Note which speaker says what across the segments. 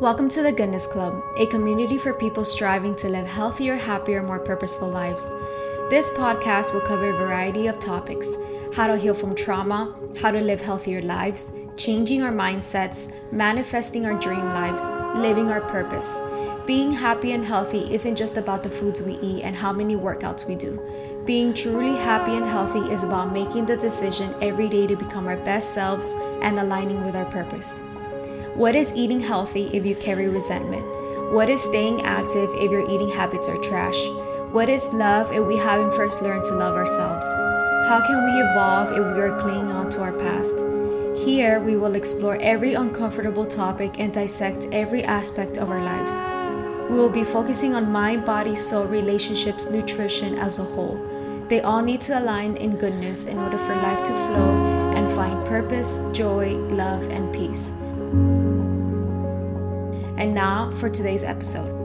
Speaker 1: Welcome to the Goodness Club, a community for people striving to live healthier, happier, more purposeful lives. This podcast will cover a variety of topics how to heal from trauma, how to live healthier lives, changing our mindsets, manifesting our dream lives, living our purpose. Being happy and healthy isn't just about the foods we eat and how many workouts we do. Being truly happy and healthy is about making the decision every day to become our best selves and aligning with our purpose. What is eating healthy if you carry resentment? What is staying active if your eating habits are trash? What is love if we haven't first learned to love ourselves? How can we evolve if we are clinging on to our past? Here, we will explore every uncomfortable topic and dissect every aspect of our lives. We will be focusing on mind, body, soul, relationships, nutrition as a whole. They all need to align in goodness in order for life to flow and find purpose, joy, love, and peace. And now for today's episode.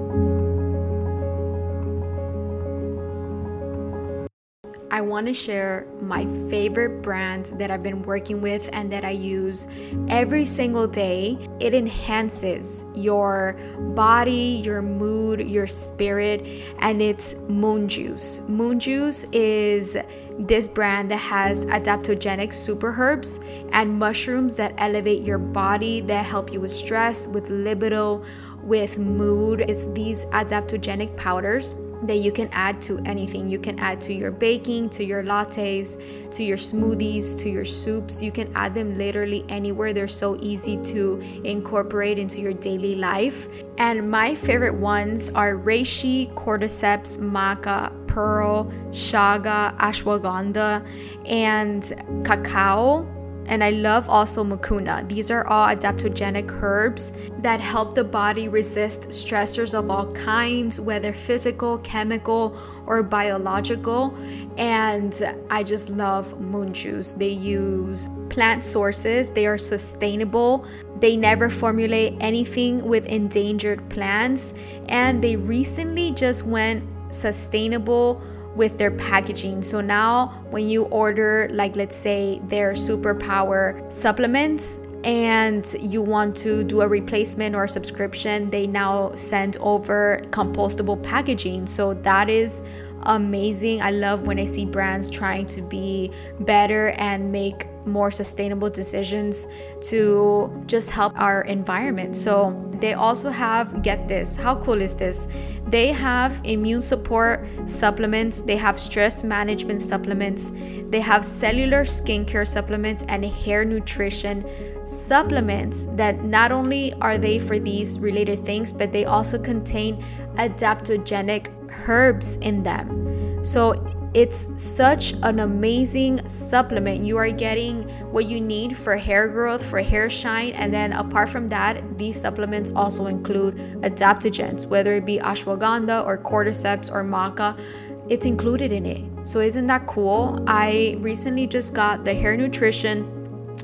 Speaker 1: I want to share my favorite brand that I've been working with and that I use every single day. It enhances your body, your mood, your spirit, and it's Moon Juice. Moon Juice is this brand that has adaptogenic super herbs and mushrooms that elevate your body, that help you with stress, with libido, with mood. It's these adaptogenic powders that you can add to anything. You can add to your baking, to your lattes, to your smoothies, to your soups. You can add them literally anywhere. They're so easy to incorporate into your daily life. And my favorite ones are reishi, cordyceps, maca, pearl, chaga, ashwagandha, and cacao and I love also mucuna. These are all adaptogenic herbs that help the body resist stressors of all kinds, whether physical, chemical, or biological. And I just love moon juice. They use plant sources, they are sustainable, they never formulate anything with endangered plants, and they recently just went sustainable with their packaging. So now when you order like let's say their superpower supplements and you want to do a replacement or a subscription, they now send over compostable packaging. So that is amazing. I love when I see brands trying to be better and make more sustainable decisions to just help our environment. So they also have, get this, how cool is this? They have immune support supplements, they have stress management supplements, they have cellular skincare supplements, and hair nutrition supplements that not only are they for these related things, but they also contain adaptogenic herbs in them. So it's such an amazing supplement. You are getting what you need for hair growth, for hair shine, and then apart from that, these supplements also include adaptogens, whether it be ashwagandha or cordyceps or maca. It's included in it. So isn't that cool? I recently just got the hair nutrition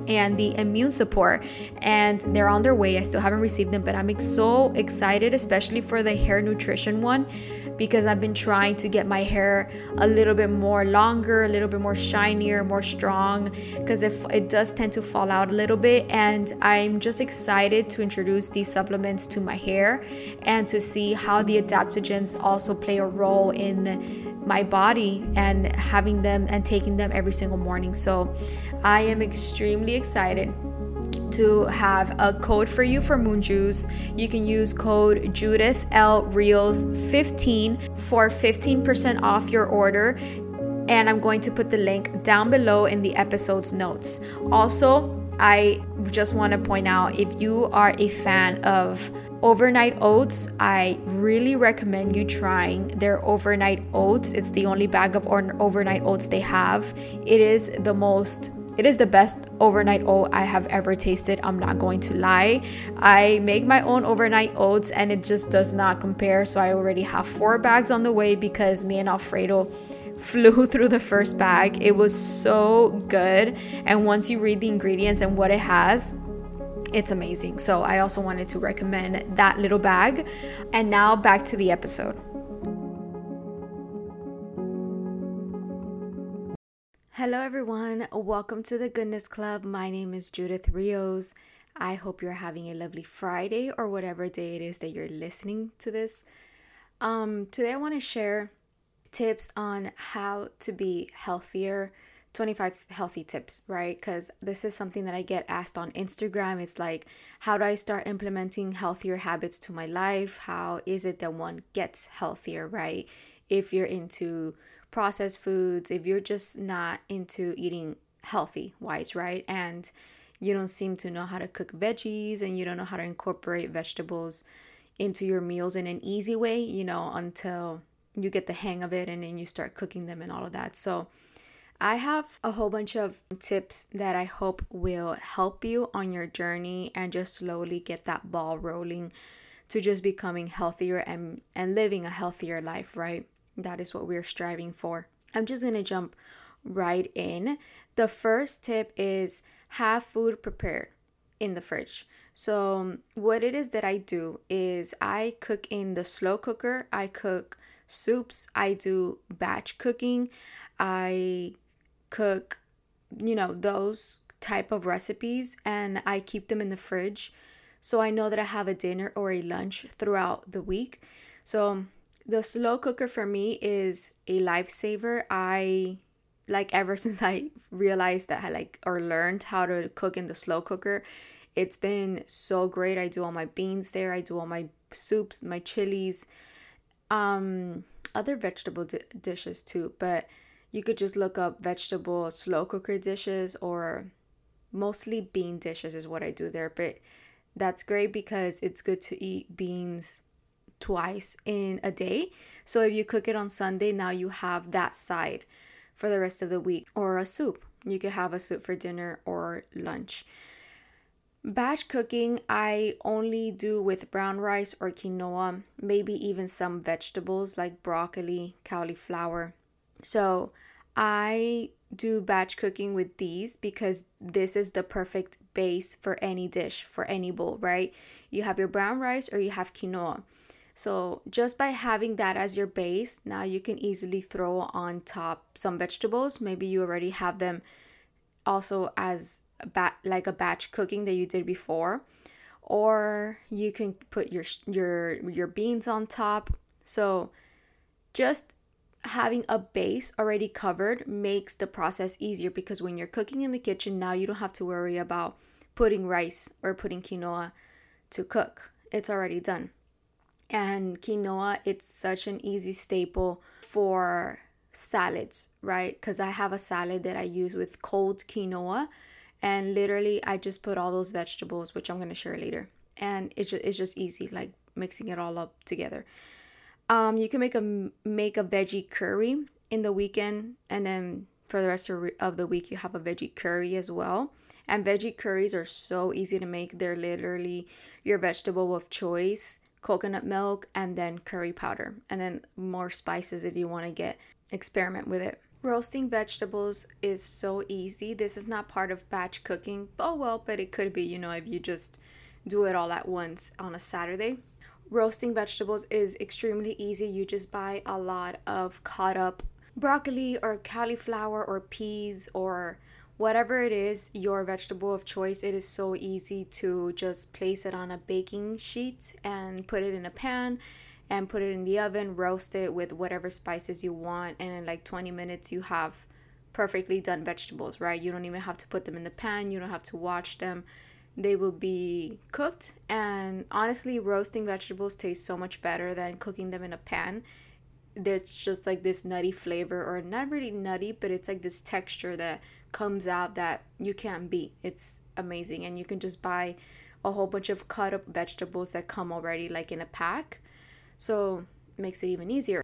Speaker 1: and the immune support and they're on their way i still haven't received them but i'm so excited especially for the hair nutrition one because i've been trying to get my hair a little bit more longer a little bit more shinier more strong because if it does tend to fall out a little bit and i'm just excited to introduce these supplements to my hair and to see how the adaptogens also play a role in my body and having them and taking them every single morning. So I am extremely excited to have a code for you for Moon Juice. You can use code Judith L Reels 15 for 15% off your order. And I'm going to put the link down below in the episode's notes. Also, I just want to point out if you are a fan of overnight oats, I really recommend you trying their overnight oats. It's the only bag of overnight oats they have. It is the most it is the best overnight oat I have ever tasted. I'm not going to lie. I make my own overnight oats and it just does not compare. So I already have four bags on the way because me and Alfredo flew through the first bag. It was so good. And once you read the ingredients and what it has, it's amazing. So I also wanted to recommend that little bag. And now back to the episode. Hello, everyone. Welcome to the Goodness Club. My name is Judith Rios. I hope you're having a lovely Friday or whatever day it is that you're listening to this. Um, today, I want to share tips on how to be healthier 25 healthy tips, right? Because this is something that I get asked on Instagram. It's like, how do I start implementing healthier habits to my life? How is it that one gets healthier, right? If you're into processed foods, if you're just not into eating healthy wise, right? And you don't seem to know how to cook veggies and you don't know how to incorporate vegetables into your meals in an easy way, you know, until you get the hang of it and then you start cooking them and all of that. So, I have a whole bunch of tips that I hope will help you on your journey and just slowly get that ball rolling to just becoming healthier and, and living a healthier life, right? That is what we're striving for. I'm just gonna jump right in. The first tip is have food prepared in the fridge. So, um, what it is that I do is I cook in the slow cooker, I cook soups, I do batch cooking, I cook, you know, those type of recipes and I keep them in the fridge so I know that I have a dinner or a lunch throughout the week. So um, the slow cooker for me is a lifesaver. I like ever since I realized that I like or learned how to cook in the slow cooker, it's been so great. I do all my beans there, I do all my soups, my chilies, um other vegetable di- dishes too, but you could just look up vegetable slow cooker dishes or mostly bean dishes is what I do there. But that's great because it's good to eat beans twice in a day. So if you cook it on Sunday, now you have that side for the rest of the week or a soup. You could have a soup for dinner or lunch. Batch cooking, I only do with brown rice or quinoa, maybe even some vegetables like broccoli, cauliflower. So I do batch cooking with these because this is the perfect base for any dish, for any bowl, right? You have your brown rice or you have quinoa. So just by having that as your base, now you can easily throw on top some vegetables. Maybe you already have them also as a bat like a batch cooking that you did before or you can put your your your beans on top. So just having a base already covered makes the process easier because when you're cooking in the kitchen now you don't have to worry about putting rice or putting quinoa to cook. It's already done. And quinoa, it's such an easy staple for salads, right? Because I have a salad that I use with cold quinoa, and literally I just put all those vegetables, which I'm gonna share later, and it's just, it's just easy, like mixing it all up together. Um, you can make a make a veggie curry in the weekend, and then for the rest of the week you have a veggie curry as well. And veggie curries are so easy to make. They're literally your vegetable of choice, coconut milk, and then curry powder, and then more spices if you want to get experiment with it. Roasting vegetables is so easy. This is not part of batch cooking. Oh well, but it could be, you know, if you just do it all at once on a Saturday roasting vegetables is extremely easy. You just buy a lot of cut up broccoli or cauliflower or peas or whatever it is, your vegetable of choice. It is so easy to just place it on a baking sheet and put it in a pan and put it in the oven, roast it with whatever spices you want, and in like 20 minutes, you have perfectly done vegetables, right? You don't even have to put them in the pan, you don't have to watch them they will be cooked and honestly roasting vegetables taste so much better than cooking them in a pan there's just like this nutty flavor or not really nutty but it's like this texture that comes out that you can't beat it's amazing. And you can just buy a whole bunch of cut up vegetables that come already like in a pack. So it makes it even easier.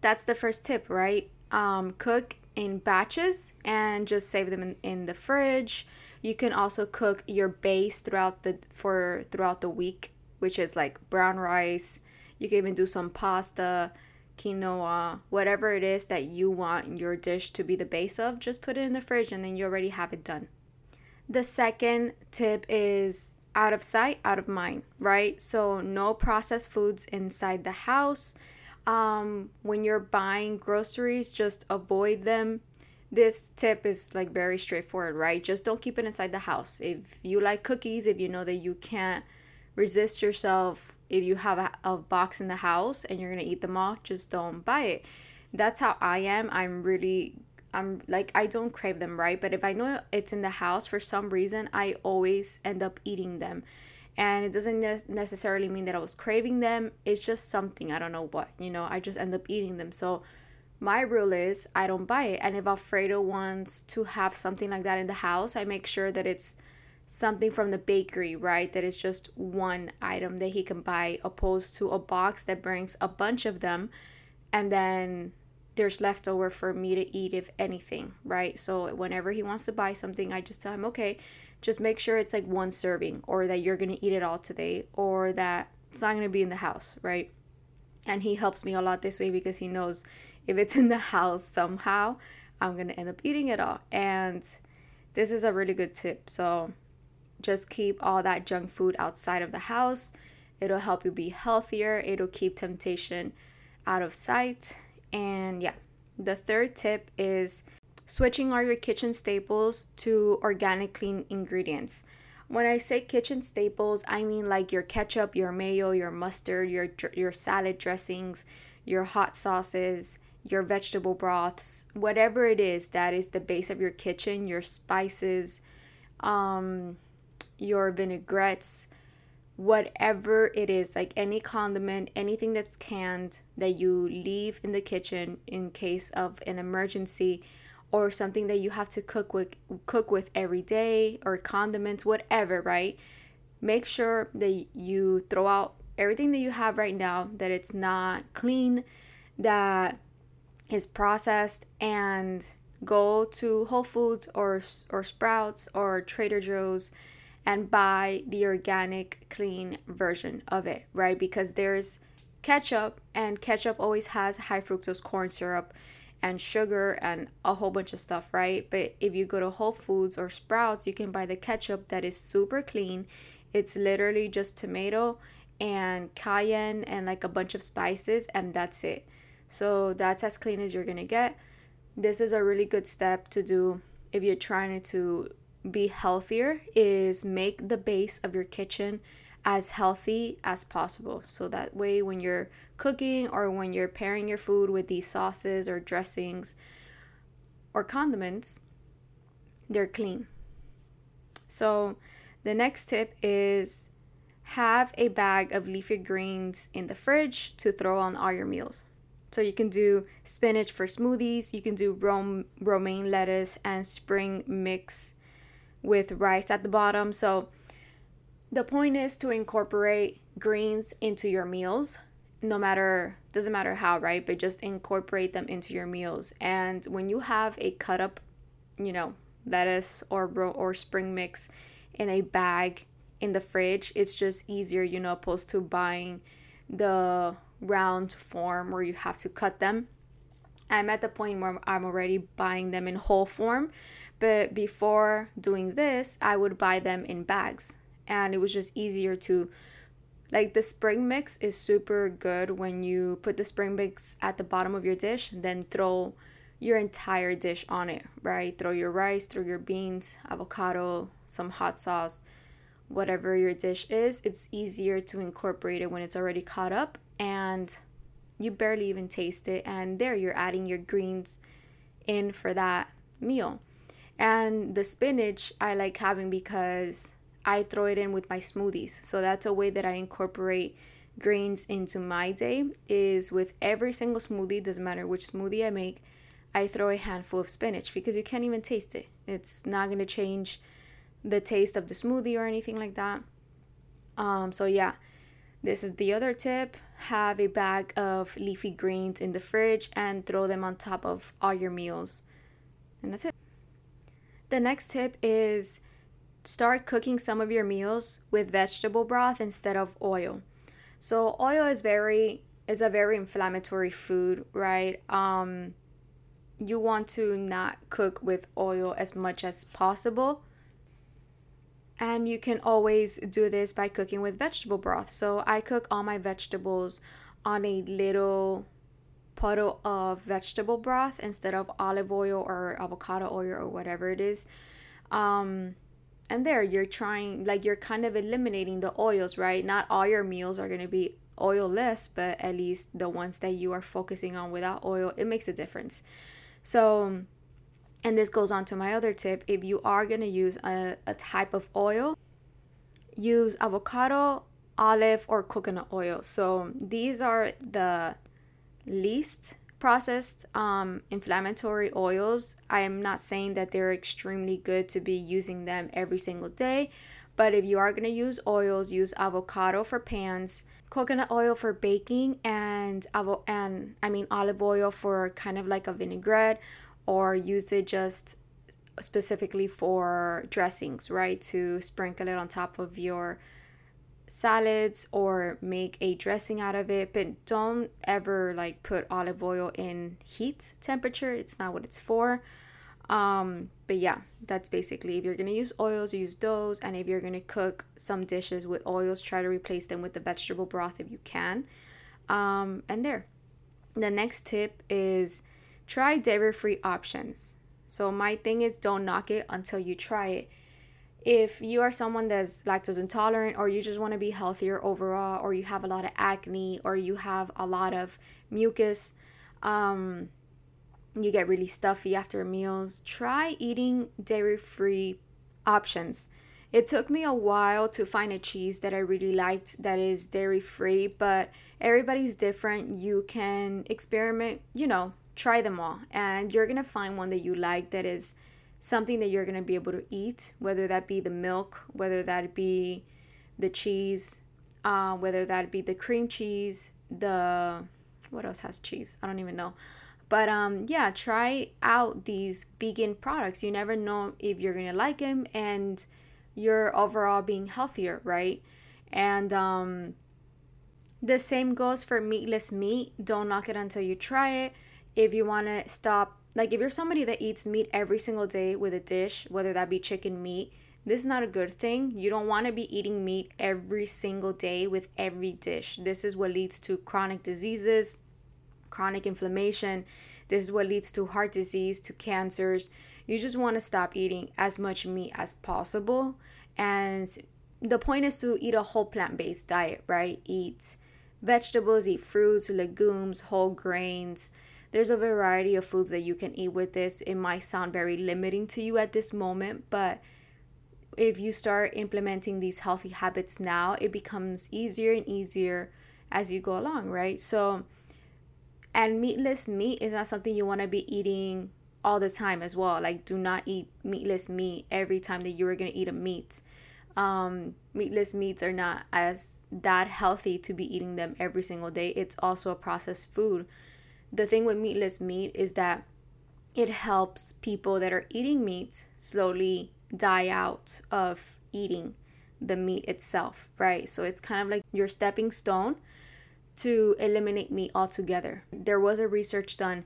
Speaker 1: That's the first tip right? Um, cook in batches and just save them in, in the fridge. You can also cook your base throughout the for throughout the week, which is like brown rice. You can even do some pasta, quinoa, whatever it is that you want your dish to be the base of, just put it in the fridge and then you already have it done. The second tip is out of sight, out of mind, right? So, no processed foods inside the house. Um, when you're buying groceries, just avoid them this tip is like very straightforward, right? Just don't keep it inside the house. If you like cookies, if you know that you can't resist yourself, if you have a, a box in the house and you're gonna eat them all, just don't buy it. That's how I am. I'm really I'm like I don't crave them, right? But if I know it's in the house for some reason, I always end up eating them. And it doesn't necessarily mean that I was craving them. It's just something, I don't know what, you know, I just end up eating them. So my rule is I don't buy it. And if Alfredo wants to have something like that in the house, I make sure that it's something from the bakery, right? That is just one item that he can buy, opposed to a box that brings a bunch of them and then there's leftover for me to eat, if anything, right? So whenever he wants to buy something, I just tell him, okay, just make sure it's like one serving or that you're gonna eat it all today or that it's not gonna be in the house, right? And he helps me a lot this way because he knows if it's in the house somehow, I'm to end up eating it all. And this is a really good tip. So just keep all that junk food outside of the house. It'll help you be healthier, it'll keep temptation out of sight. And yeah, the third tip is switching all your kitchen staples to organic clean ingredients. When I say kitchen staples, I mean like your ketchup, your mayo, your mustard, your your salad dressings, your hot sauces, your vegetable broths, whatever it is that is the base of your kitchen, your spices, um, your vinaigrettes, whatever it is, like any condiment, anything that's canned that you leave in the kitchen in case of an emergency or something that you have to cook with cook with every day or condiments, whatever, right? Make sure that you throw out everything that you have right now that it's not clean, that is processed and go to Whole Foods or or Sprouts or Trader Joe's and buy the organic clean version of it, right? Because there's ketchup and ketchup always has high fructose corn syrup and sugar and a whole bunch of stuff, right? But if you go to Whole Foods or Sprouts, you can buy the ketchup that is super clean. It's literally just tomato and cayenne and like a bunch of spices and that's it. So that's as clean as you're gonna get. This is a really good step to do if you're trying to be healthier is make the base of your kitchen as healthy as possible. So that way when you're cooking or when you're pairing your food with these sauces or dressings or condiments, they're clean. So the next tip is have a bag of leafy greens in the fridge to throw on all your meals. So you can do spinach for smoothies, you can do rom- romaine lettuce and spring mix with rice at the bottom. So the point is to incorporate greens into your meals no matter doesn't matter how right but just incorporate them into your meals and when you have a cut up you know lettuce or or spring mix in a bag in the fridge it's just easier you know opposed to buying the round form where you have to cut them. I'm at the point where I'm already buying them in whole form, but before doing this, I would buy them in bags, and it was just easier to like the spring mix is super good when you put the spring mix at the bottom of your dish, then throw your entire dish on it, right? Throw your rice, throw your beans, avocado, some hot sauce, whatever your dish is. It's easier to incorporate it when it's already caught up and you barely even taste it and there you're adding your greens in for that meal and the spinach i like having because i throw it in with my smoothies so that's a way that i incorporate grains into my day is with every single smoothie doesn't matter which smoothie i make i throw a handful of spinach because you can't even taste it it's not going to change the taste of the smoothie or anything like that um so yeah this is the other tip have a bag of leafy greens in the fridge and throw them on top of all your meals. And that's it. The next tip is start cooking some of your meals with vegetable broth instead of oil. So oil is very is a very inflammatory food, right? Um you want to not cook with oil as much as possible and you can always do this by cooking with vegetable broth. So I cook all my vegetables on a little puddle of vegetable broth instead of olive oil or avocado oil or whatever it is. Um, and there you're trying, like, you're kind of eliminating the oils, right? Not all your meals are going to be oilless, but at least the ones that you are focusing on without oil, it makes a difference. So, and this goes on to my other tip if you are going to use a, a type of oil, use avocado, olive, or coconut oil. So, these are the least processed um, inflammatory oils. I am not saying that they're extremely good to be using them every single day, but if you are going to use oils, use avocado for pans, coconut oil for baking, and avo- and I mean olive oil for kind of like a vinaigrette, or use it just specifically for dressings, right? To sprinkle it on top of your salads or make a dressing out of it but don't ever like put olive oil in heat temperature. It's not what it's for. Um but yeah that's basically if you're gonna use oils use those and if you're gonna cook some dishes with oils try to replace them with the vegetable broth if you can. Um and there. The next tip is try dairy free options. So my thing is don't knock it until you try it if you are someone that's lactose intolerant or you just want to be healthier overall or you have a lot of acne or you have a lot of mucus um, you get really stuffy after meals try eating dairy free options. It took me a while to find a cheese that i really liked that is dairy free but everybody's different. You can experiment you know try them all and you're gonna find one that you like that is something that you're going to be able to eat, whether that be the milk, whether that be the cheese, uh, whether that be the cream cheese, the what else has cheese? I don't even know. But um, yeah, try out these vegan products. You never know if you're gonna like them, and you're overall being healthier, right? And um, the same goes for meatless meat. Don't knock it until you try it. If you want to stop like if you're somebody that eats meat every single day with a dish, whether that be chicken meat, this is not a good thing. You don't want to be eating meat every single day with every dish. This is what leads to chronic diseases, chronic inflammation. This is what leads to heart disease, to cancers. You just want to stop eating as much meat as possible. And the point is to eat a whole plant based diet, right? Eat vegetables, eat fruits, legumes, whole grains there's a variety of foods that you can eat with this. It might sound very limiting to you at this moment, but if you start implementing these healthy habits now, it becomes easier and easier as you go along, right? So, and meatless meat is not something you want to be eating all the time as well. Like, do not eat meatless meat every time that you are going to eat a meat. Um, meatless meats are not as that healthy to be eating them every single day. It's also a processed food the thing with meatless meat is that it helps people that are eating meat slowly die out of eating the meat itself, right? So it's kind of like your stepping stone to eliminate meat altogether. There was a research done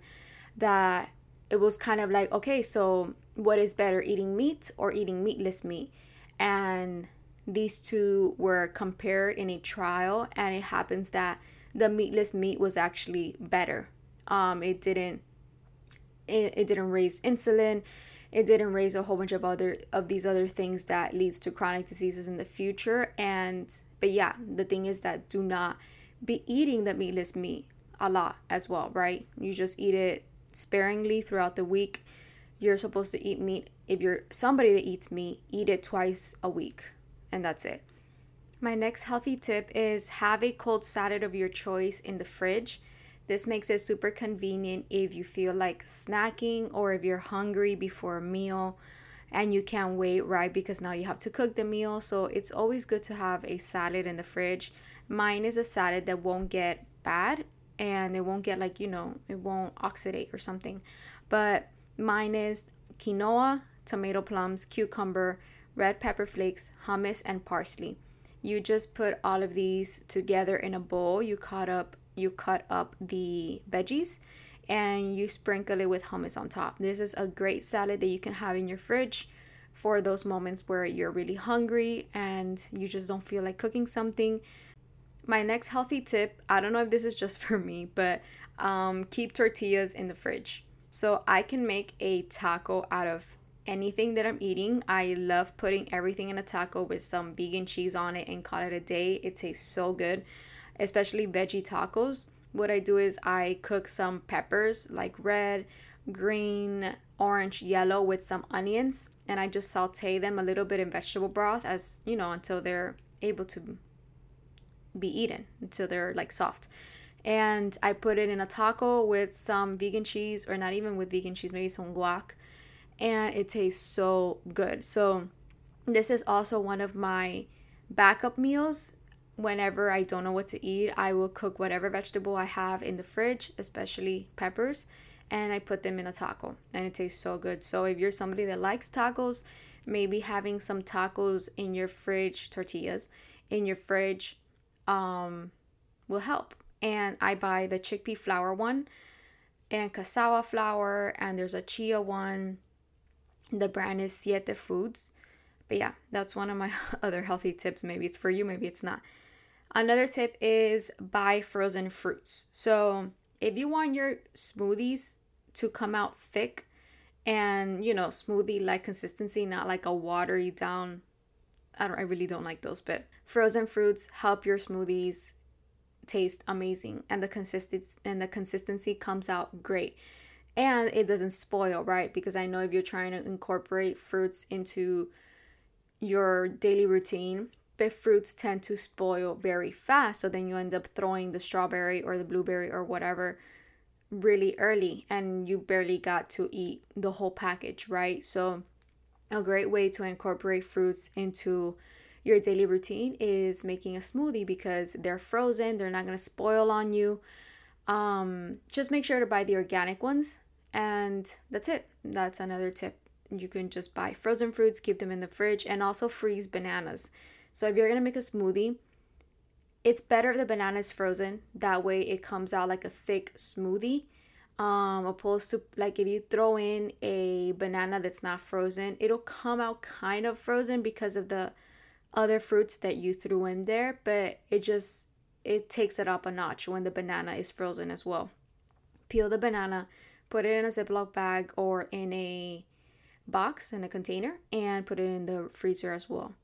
Speaker 1: that it was kind of like, okay, so what is better, eating meat or eating meatless meat? And these two were compared in a trial, and it happens that the meatless meat was actually better um, it didn't it, it didn't raise insulin. It didn't raise a whole bunch of other of these other things that leads to chronic diseases in the future. And but yeah, the thing is that do not be eating the meatless meat a lot as well, right? You just eat it sparingly throughout the week. You're supposed to eat meat if you're somebody that eats meat, eat it twice a week, and that's it. My next healthy tip is have a cold salad of your choice in the fridge this makes it super convenient if you feel like snacking or if you're hungry before a meal and you can't wait, right? Because now you have to cook the meal. So it's always good to have a salad in the fridge. Mine is a salad that won't get bad and it won't get like, you know, it won't oxidate or something. But mine is quinoa, tomato plums, cucumber, red pepper flakes, hummus, and parsley. You just put all of these together in a bowl. You cut up you cut up the veggies and you sprinkle it with hummus on top. This is a great salad that you can have in your fridge for those moments where you're really hungry and you just don't feel like cooking something. My next healthy tip, I don't know if this is just for me, but um, keep tortillas in the fridge. So I can make a taco out of anything that I'm eating. I love putting everything in a taco with some vegan cheese on it and call it a day. It tastes so good, especially veggie tacos. What I do is I cook some peppers like red, green, orange, yellow with some onions and I just saute them a little bit in vegetable broth as, you know, until they're able to be eaten, until they're like soft and I put it in a taco with some vegan cheese or not even with vegan cheese, maybe some guac, and it tastes so good. So this is also one of my backup meals. Whenever I don't know what to eat, I will cook whatever vegetable I have in the fridge, especially peppers, and I put them in a taco, and it tastes so good. So if you're somebody that likes tacos, maybe having some tacos in your fridge, tortillas in your fridge, um, will help and I buy the chickpea flour one and cassava flour and there's a chia one. The brand is Siete Foods. But yeah, that's one of my other healthy tips. Maybe it's for you, maybe it's not. Another tip is buy frozen fruits. So if you want your smoothies to come out thick and you know smoothie like consistency, not like a watery down. I don't. I really don't like those, but frozen fruits help your smoothies taste amazing and the consistency and the consistency comes out great and it doesn't spoil right because i know if you're trying to incorporate fruits into your daily routine but fruits tend to spoil very fast so then you end up throwing the strawberry or the blueberry or whatever really early and you barely got to eat the whole package right so a great way to incorporate fruits into your daily routine is making a smoothie because they're frozen, they're not going to spoil on you. Um, just make sure to buy the organic ones, and that's it. That's another tip. You can just buy frozen fruits, keep them in the fridge, and also freeze bananas. So if you're to make a smoothie, it's better if the banana is frozen. That way it comes out like a thick smoothie. Um, opposed to like if you throw in a banana that's not frozen, it'll come out kind of frozen because of the other fruits that you threw in there, but it just it takes it up a notch when the banana is frozen as well. Peel the banana, put it in a Ziploc bag or in a box in a container and put it in the freezer as well.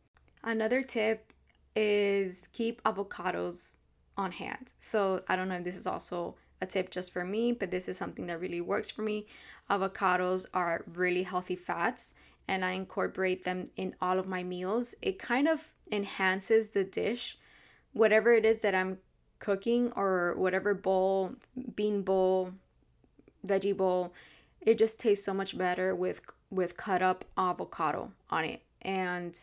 Speaker 1: Another tip is keep avocados on hand. So I don't know if this is also a tip just for me, but this is something that really works for me. Avocados are really healthy fats and I incorporate them in all of my meals, it kind of enhances the dish, whatever it is that I'm cooking or whatever bowl, bean bowl, veggie bowl, it just tastes so much better with with cut up avocado on it. And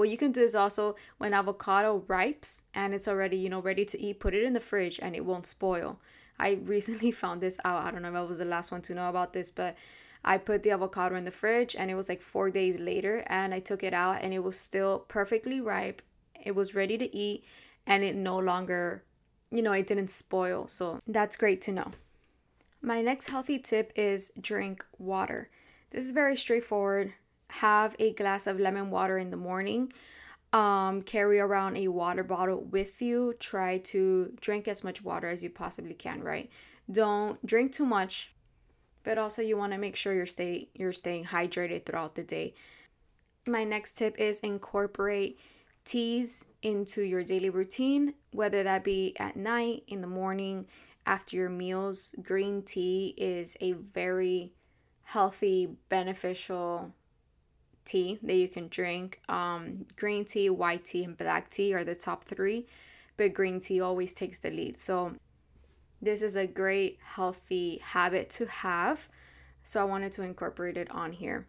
Speaker 1: what you can do is also when avocado ripes and it's already, you know, ready to eat, put it in the fridge and it won't spoil. I recently found this out. I don't know if I was the last one to know about this, but I put the avocado in the fridge and it was like four days later and I took it out and it was still perfectly ripe. It was ready to eat and it no longer, you know, it didn't spoil. So that's great to know. My next healthy tip is drink water. This is very straightforward. Have a glass of lemon water in the morning. Um, carry around a water bottle with you. Try to drink as much water as you possibly can, right? Don't drink too much but also you want to make sure you're stay you're staying hydrated throughout the day. My next tip is incorporate teas into your daily routine, whether that be at night, in the morning, after your meals. Green tea is a very healthy, beneficial tea that you can drink. Um, green tea, white tea, and black tea are the top three, but green tea always takes the lead. So this is a great healthy habit to have. So I wanted to incorporate it on here.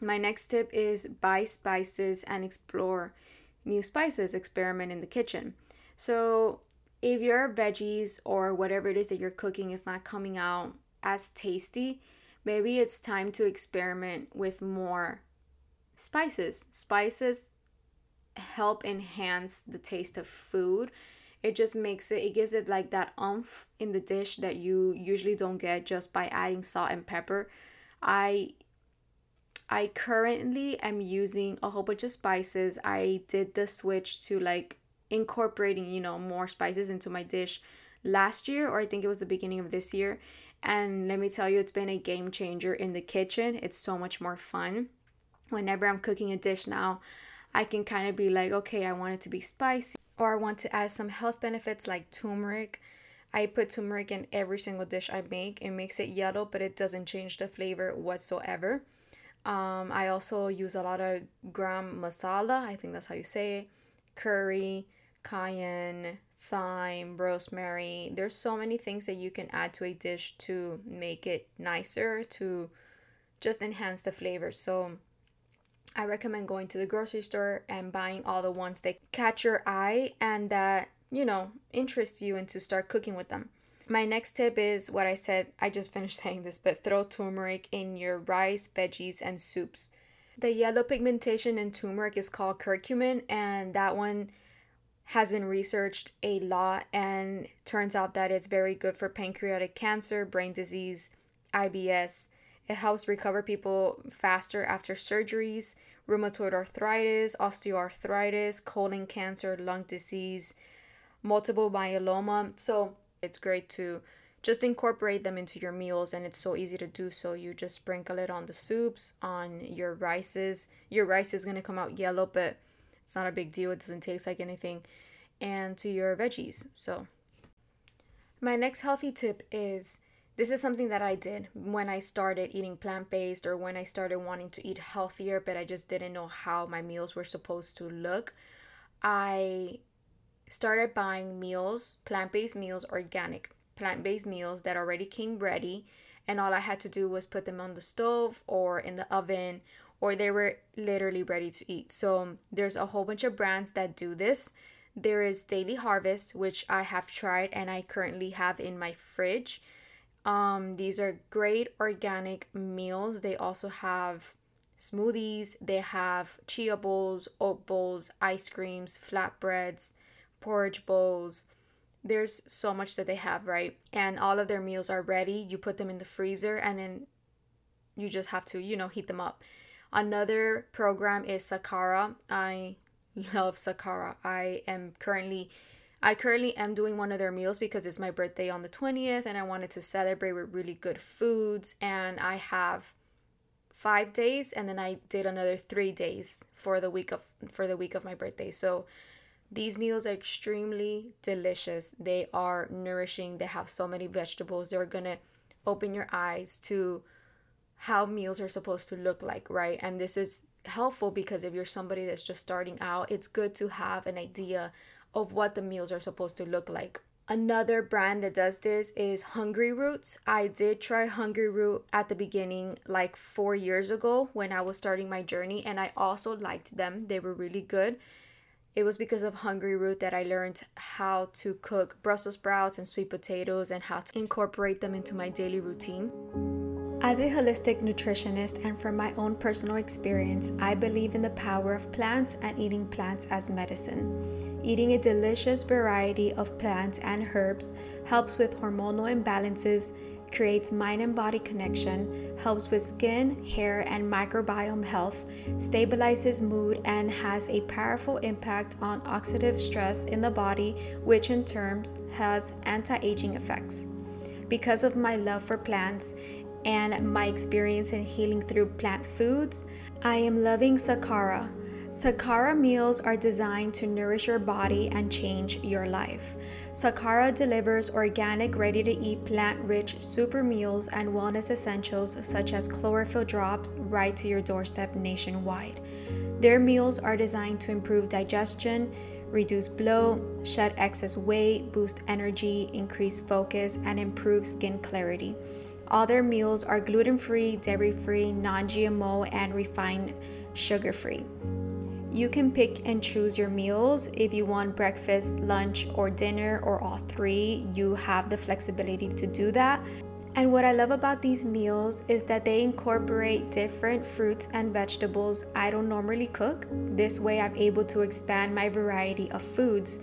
Speaker 1: My next tip is buy spices and explore new spices, experiment in the kitchen. So if your veggies or whatever it is that you're cooking is not coming out as tasty, maybe it's time to experiment with more spices. Spices help enhance the taste of food it just makes it it gives it like that umph in the dish that you usually don't get just by adding salt and pepper i i currently am using a whole bunch of spices i did the switch to like incorporating you know more spices into my dish last year, or I think it was the beginning of this year. And let me tell you, it's been a game changer in the kitchen. It's so much more fun. Whenever I'm cooking a dish now, I can kind of be like, okay, I want it to be spicy, or I want to add some health benefits like turmeric. I put turmeric in every single dish I make. It makes it yellow, but it doesn't change the flavor whatsoever. Um, I also use a lot of gram masala, I think that's how you say it, curry, cayenne, thyme, rosemary. There's so many things that you can add to a dish to make it nicer, to just enhance the flavor. So I recommend going to the grocery store and buying all the ones that catch your eye and that, you know, interest you and to start cooking with them. My next tip is what I said, I just finished saying this, but throw turmeric in your rice, veggies, and soups. The yellow pigmentation in turmeric is called curcumin, and that one has been researched a lot and turns out that it's very good for pancreatic cancer, brain disease, IBS. It helps recover people faster after surgeries, rheumatoid arthritis, osteoarthritis, colon cancer, lung disease, multiple myeloma. So, it's great to just incorporate them into your meals and it's so easy to do so. You just sprinkle it on the soups, on your rices. Your rice is going to come out yellow, but it's not a big deal. It doesn't taste like anything. And to your veggies. So, my next healthy tip is this is something that I did when I started eating plant based or when I started wanting to eat healthier, but I just didn't know how my meals were supposed to look. I started buying meals, plant based meals, organic plant based meals that already came ready. And all I had to do was put them on the stove or in the oven, or they were literally ready to eat. So there's a whole bunch of brands that do this. There is Daily Harvest, which I have tried and I currently have in my fridge. Um, these are great organic meals. They also have smoothies, they have chia bowls, oat bowls, ice creams, flatbreads, porridge bowls. There's so much that they have, right? And all of their meals are ready. You put them in the freezer and then you just have to, you know, heat them up. Another program is Sakara. I love Sakara. I am currently I currently am doing one of their meals because it's my birthday on the 20th and I wanted to celebrate with really good foods and I have 5 days and then I did another 3 days for the week of for the week of my birthday. So these meals are extremely delicious. They are nourishing. They have so many vegetables. They're to open your eyes to how meals are supposed to look like, right? And this is helpful because if you're somebody that's just starting out, it's good to have an idea of what the meals are supposed to look like. Another brand that does this is Hungry Roots. I did try Hungry Root at the beginning, like four years ago when I was starting my journey, and I also liked them. They were really good. It was because of Hungry Root that I learned how to cook Brussels sprouts and sweet potatoes and how to incorporate them into my daily routine. As a holistic nutritionist and from my own personal experience, I believe in the power of plants and eating plants as medicine. Eating a delicious variety of plants and herbs helps with hormonal imbalances, creates mind and body connection, helps with skin, hair, and microbiome health, stabilizes mood, and has a powerful impact on oxidative stress in the body, which in turn has anti aging effects. Because of my love for plants and my experience in healing through plant foods, I am loving Sakara Sakara meals are designed to nourish your body and change your life. Sakara delivers organic, ready to eat, plant rich super meals and wellness essentials such as chlorophyll drops right to your doorstep nationwide. Their meals are designed to improve digestion, reduce bloat, shed excess weight, boost energy, increase focus, and improve skin clarity. All their meals are gluten free, dairy free, non GMO, and refined sugar free. You can pick and choose your meals. If you want breakfast, lunch, or dinner, or all three, you have the flexibility to do that. And what I love about these meals is that they incorporate different fruits and vegetables I don't normally cook. This way, I'm able to expand my variety of foods,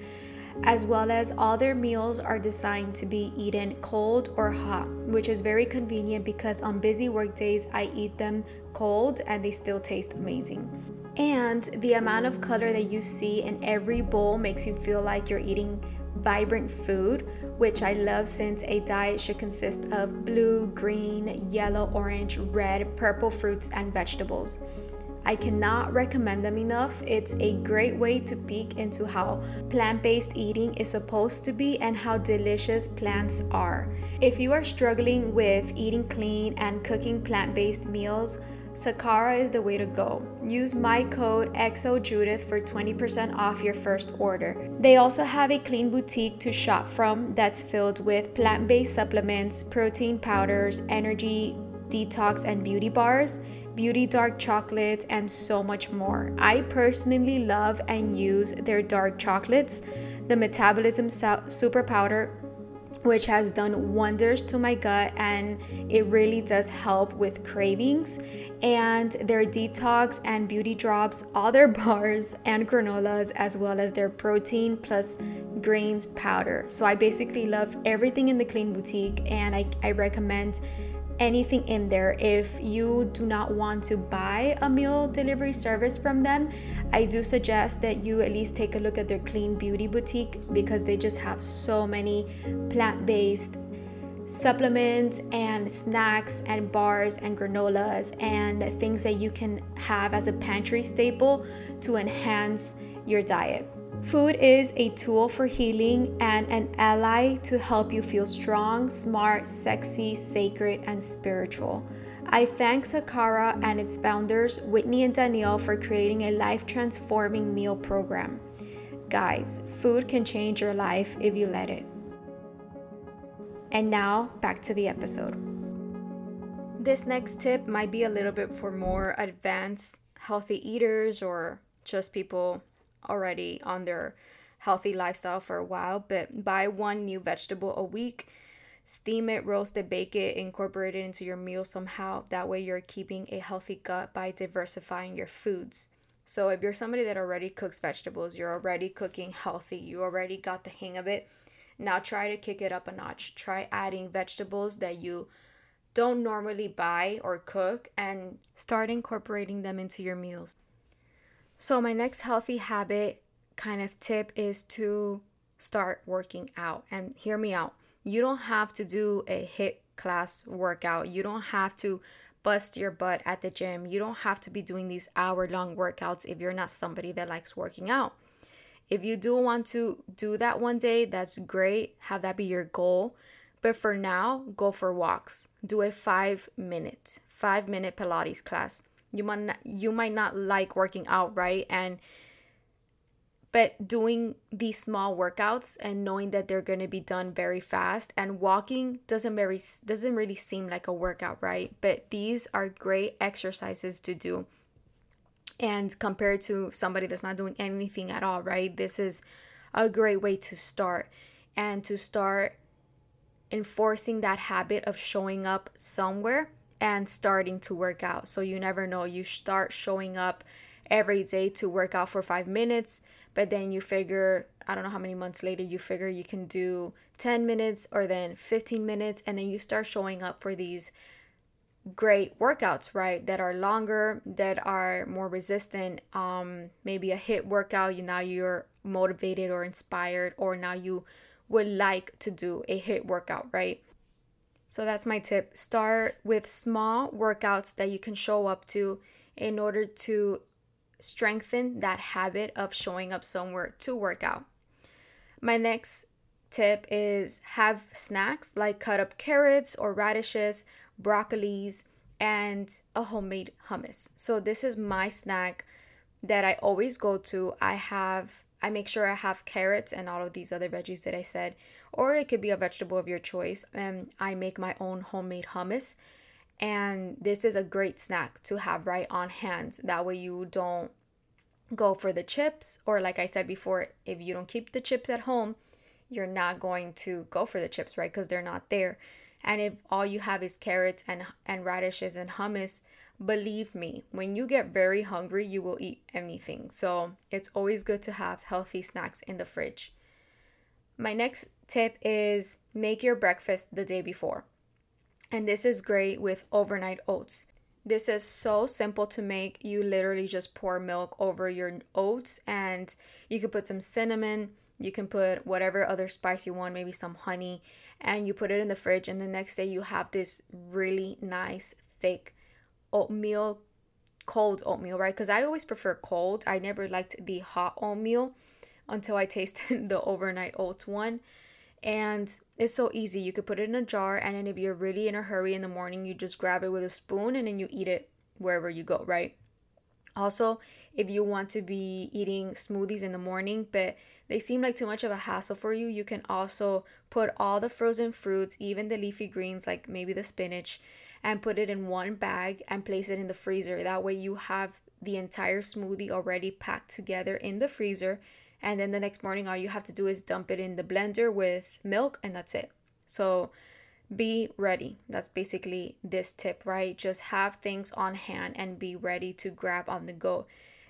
Speaker 1: as well as all their meals are designed to be eaten cold or hot, which is very convenient because on busy work days, I eat them cold and they still taste amazing. And the amount of color that you see in every bowl makes you feel like you're eating vibrant food, which I love since a diet should consist of blue, green, yellow, orange, red, purple fruits and vegetables. I cannot recommend them enough. It's a great way to peek into how plant based eating is supposed to be and how delicious plants are. If you are struggling with eating clean and cooking plant based meals, Sakara is the way to go. Use my code XOJudith for 20% off your first order. They also have a clean boutique to shop from that's filled with plant based supplements, protein powders, energy, detox, and beauty bars, beauty dark chocolates, and so much more. I personally love and use their dark chocolates, the Metabolism Super Powder which has done wonders to my gut and it really does help with cravings and their detox and beauty drops, all their bars and granolas, as well as their protein plus grains powder. So I basically love everything in the Clean Boutique, and I, I recommend anything in there. If you do not want to buy a meal delivery service from them, I do suggest that you at least take a look at their Clean Beauty Boutique because they just have so many plant based supplements and snacks and bars and granolas and things that you can have as a pantry staple to enhance your diet. Food is a tool for healing and an ally to help you feel strong, smart, sexy, sacred, and spiritual. I thank Sakara and its founders, Whitney and Danielle, for creating a life transforming meal program. Guys, food can change your life if you let it. And now, back to the episode. This next tip might be a little bit for more advanced healthy eaters or just people already on their healthy lifestyle for a while, but buy one new vegetable a week. Steam it, roast it, bake it, incorporate it into your meal somehow. That way, you're keeping a healthy gut by diversifying your foods. So, if you're somebody that already cooks vegetables, you're already cooking healthy, you already got the hang of it, now try to kick it up a notch. Try adding vegetables that you don't normally buy or cook and start incorporating them into your meals. So, my next healthy habit kind of tip is to start working out. And hear me out. You don't have to do a HIIT class workout. You don't have to bust your butt at the gym. You don't have to be doing these hour long workouts if you're not somebody that likes working out. If you do want to do that one day, that's great. Have that be your goal. But for now, go for walks. Do a five minute, five minute Pilates class. You might not, you might not like working out, right? And but doing these small workouts and knowing that they're going to be done very fast and walking doesn't very doesn't really seem like a workout right but these are great exercises to do and compared to somebody that's not doing anything at all, right? This is a great way to start and to start enforcing that habit of showing up somewhere and starting to work out. So you never know, you start showing up every day to work out for five minutes, but then you figure, I don't know how many months later, you figure you can do 10 minutes or then 15 minutes, and then you start showing up for these great workouts, right? That are longer, that are more resistant. Um, maybe a HIIT workout, you now you're motivated or inspired, or now you would like to do a HIIT workout, right? So that's my tip. Start with small workouts that you can show up to in order to strengthen that habit of showing up somewhere to work out. My next tip is have snacks like cut up carrots or radishes broccolis, and a homemade hummus. So this is my snack that I always go to. I have I make sure I have carrots and all of these other veggies that I said, or it could be a vegetable of your choice. And I make my own homemade hummus. And this is a great snack to have right on hand. That way you don't go for the chips, or like I said before, if you don't keep the chips at home, you're not going to go for the chips, right? Because they're not there. And if all you have is carrots and, and radishes and hummus, believe me, when you get very hungry, you will eat anything. So it's always good to have healthy snacks in the fridge. My next tip is make your breakfast the day before. And this is great with overnight oats. This is so simple to make. You literally just pour milk over your oats and you can put some cinnamon, You can put whatever other spice you want, maybe some honey, and you put it in the fridge. And the next day, you have this really nice, thick oatmeal, cold oatmeal, right? Because I always prefer cold. I never liked the hot oatmeal until I tasted the overnight oats one. And it's so easy. You could put it in a jar, and then if you're really in a hurry in the morning, you just grab it with a spoon and then you eat it wherever you go, right? Also, if you want to be eating smoothies in the morning, but they seem like too much of a hassle for you, you can also put all the frozen fruits, even the leafy greens like maybe the spinach, and put it in one bag and place it in the freezer. That way, you have the entire smoothie already packed together in the freezer and then the next morning all you have to do is dump it in the blender with milk and that's it. So be ready. That's basically this tip right? Just have things on hand and be ready to grab on the go.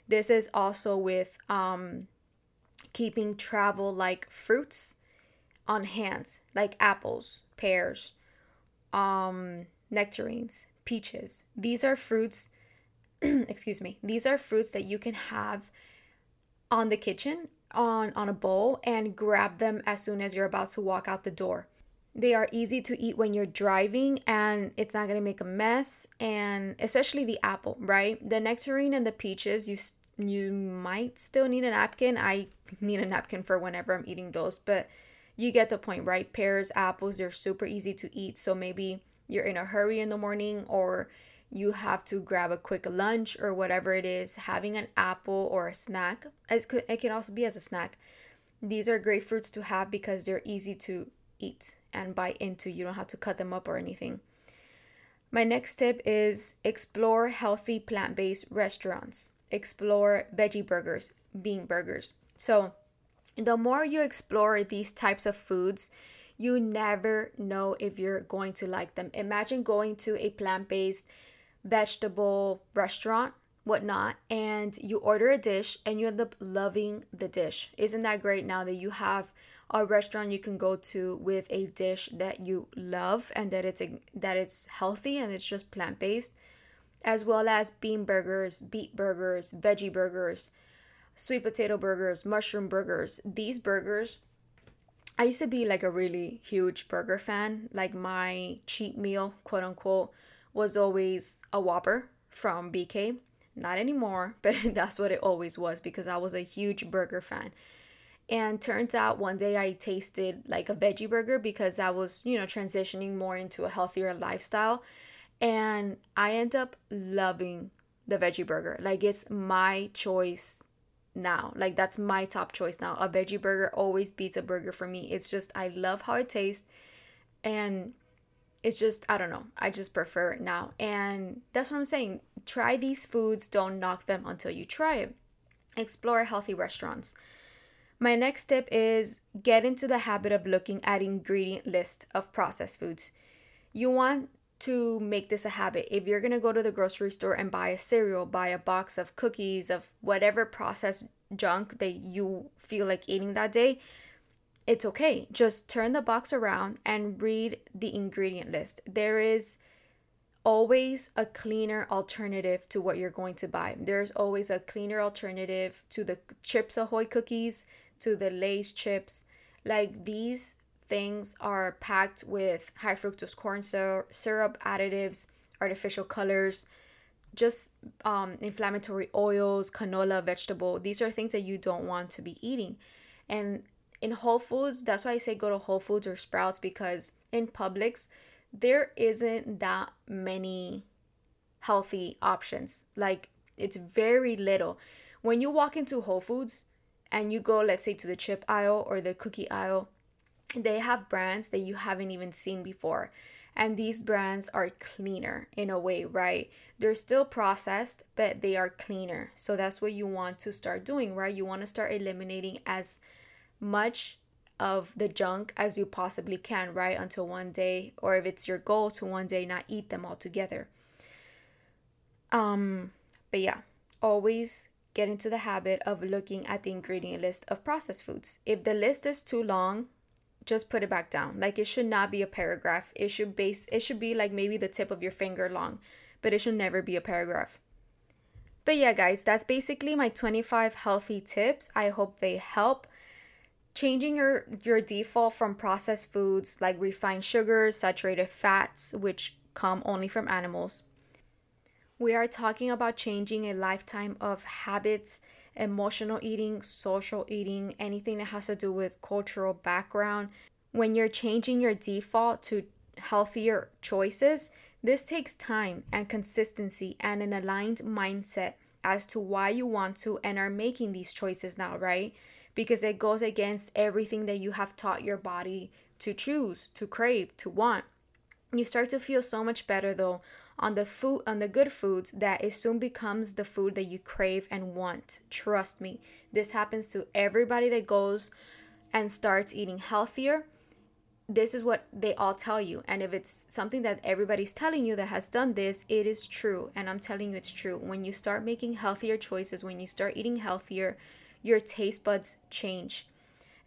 Speaker 1: This is also with um keeping travel like fruits on hands like apples pears um nectarines peaches. These are fruits excuse me these are fruits that you can have on the kitchen on on a bowl and grab them as soon as you're about to walk out the door. They are easy to eat when you're driving and it's not going to make a mess and especially the apple, right? The nectarine and the peaches, you you might still need a napkin. I need a napkin for whenever I'm eating those, but you get the point, right? Pears, apples, they're super easy to eat. So maybe you're in a hurry in the morning or you have to grab a quick lunch or whatever it is, having an apple or a snack. It can also be as a snack. These are great fruits to have because they're easy to eat and bite into. You don't have to cut them up or anything. My next tip is explore healthy plant based restaurants. Explore veggie burgers, bean burgers. So, the more you explore these types of foods, you never know if you're going to like them. Imagine going to a plant based vegetable restaurant, whatnot, and you order a dish and you end up loving the dish. Isn't that great now that you have a restaurant you can go to with a dish that you love and that it's a, that it's healthy and it's just plant-based as well as bean burgers, beet burgers, veggie burgers, sweet potato burgers, mushroom burgers. These burgers I used to be like a really huge burger fan. Like my cheat meal, quote unquote, was always a Whopper from BK. Not anymore, but that's what it always was because I was a huge burger fan. And turns out one day I tasted like a veggie burger because I was, you know, transitioning more into a healthier lifestyle. And I end up loving the veggie burger. Like it's my choice now. Like that's my top choice now. A veggie burger always beats a burger for me. It's just I love how it tastes and it's just I don't know. I just prefer it now. And that's what I'm saying. Try these foods, don't knock them until you try it. Explore healthy restaurants. My next tip is get into the habit of looking at ingredient list of processed foods. You want to make this a habit. If you're going to go to the grocery store and buy a cereal, buy a box of cookies of whatever processed junk that you feel like eating that day, it's okay. Just turn the box around and read the ingredient list. There is always a cleaner alternative to what you're going to buy. There's always a cleaner alternative to the Chips Ahoy cookies, to the Lay's chips. Like these things are packed with high fructose corn syrup additives, artificial colors, just um, inflammatory oils, canola, vegetable. These are things that you don't want to be eating. And in Whole Foods, that's why I say go to Whole Foods or Sprouts because in Publix, there isn't that many healthy options. Like it's very little. When you walk into Whole Foods and you go, let's say, to the chip aisle or the cookie aisle, they have brands that you haven't even seen before. And these brands are cleaner in a way, right? They're still processed, but they are cleaner. So that's what you want to start doing, right? You want to start eliminating as much of the junk as you possibly can, right? Until one day, or if it's your goal to one day not eat them all together. Um, but yeah, always get into the habit of looking at the ingredient list of processed foods. If the list is too long, just put it back down. Like it should not be a paragraph. It should base it should be like maybe the tip of your finger long, but it should never be a paragraph. But yeah, guys, that's basically my 25 healthy tips. I hope they help changing your your default from processed foods like refined sugars, saturated fats, which come only from animals. We are talking about changing a lifetime of habits, emotional eating, social eating, anything that has to do with cultural background. When you're changing your default to healthier choices, this takes time and consistency and an aligned mindset as to why you want to and are making these choices now, right? Because it goes against everything that you have taught your body to choose, to crave, to want. You start to feel so much better though on the food on the good foods that it soon becomes the food that you crave and want. Trust me. This happens to everybody that goes and starts eating healthier this is what they all tell you. And if it's something that everybody's telling you that has done this, it is true. And I'm telling you it's true. When you start making healthier choices, when you start eating healthier, your taste buds change.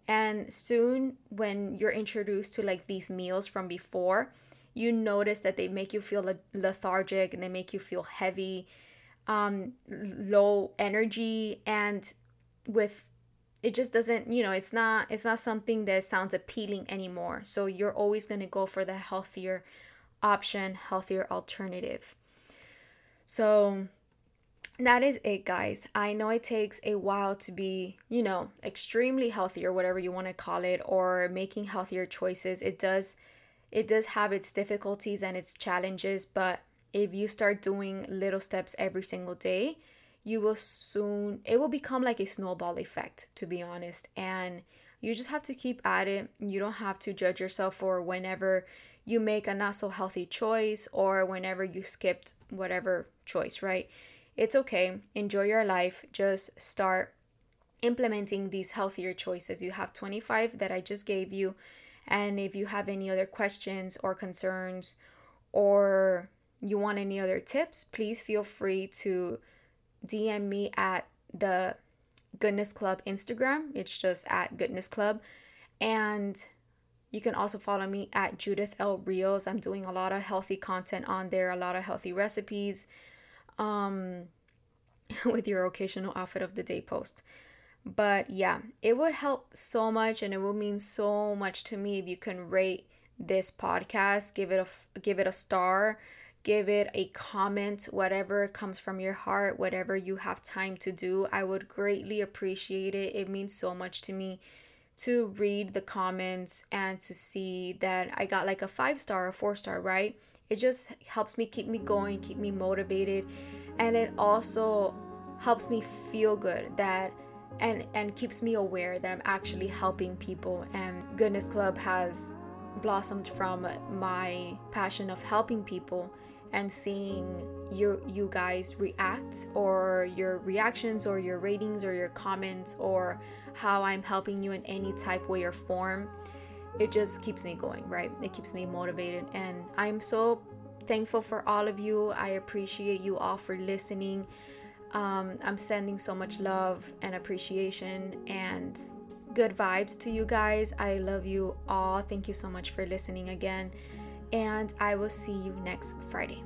Speaker 1: And soon, when you're introduced to like these meals from before, you notice that they make you feel lethargic and they make you feel heavy, um, low energy, and with it just doesn't you know it's not it's not something that sounds appealing anymore so you're always going to go for the healthier option healthier alternative so that is it guys. I know it takes a while to be you know extremely healthy or whatever you want to call it or making healthier choices. It does it does have its difficulties and its challenges but if you start doing little steps every single day you will soon it will become like a snowball effect to be honest. And you just have to keep at it. You don't have to judge yourself for whenever you make a not so healthy choice or whenever you skipped whatever choice right it's okay enjoy your life just start implementing these healthier choices you have 25 that i just gave you and if you have any other questions or concerns or you want any other tips please feel free to DM me at the Goodness Club Instagram. It's just at Goodness Club. And you can also follow me at Judith L. Rios. I'm doing a lot of healthy content on there, a lot of healthy recipes, um, with your occasional outfit of the day post. But yeah, it would help so much and it would mean so much to me if you can rate this podcast, give it a give it a star give it a comment, whatever comes from your heart, whatever you have time to do. I would greatly appreciate it. It means so much to me to read the comments and to see that I got like a five star or four star, right? It just helps me keep me going, keep me motivated, and it also helps me feel good that and and keeps me aware that I'm actually helping people and Goodness Club has blossomed from my passion of helping people and seeing you you guys react or your reactions or your ratings or your comments or how I'm helping you in any type way or form it just keeps me going right? It keeps me motivated. And I'm so thankful for all of you. I appreciate you all for listening. Um, I'm sending so much love and appreciation and good vibes to you guys. I love you all. Thank you so much for listening again. And I will see you next Friday.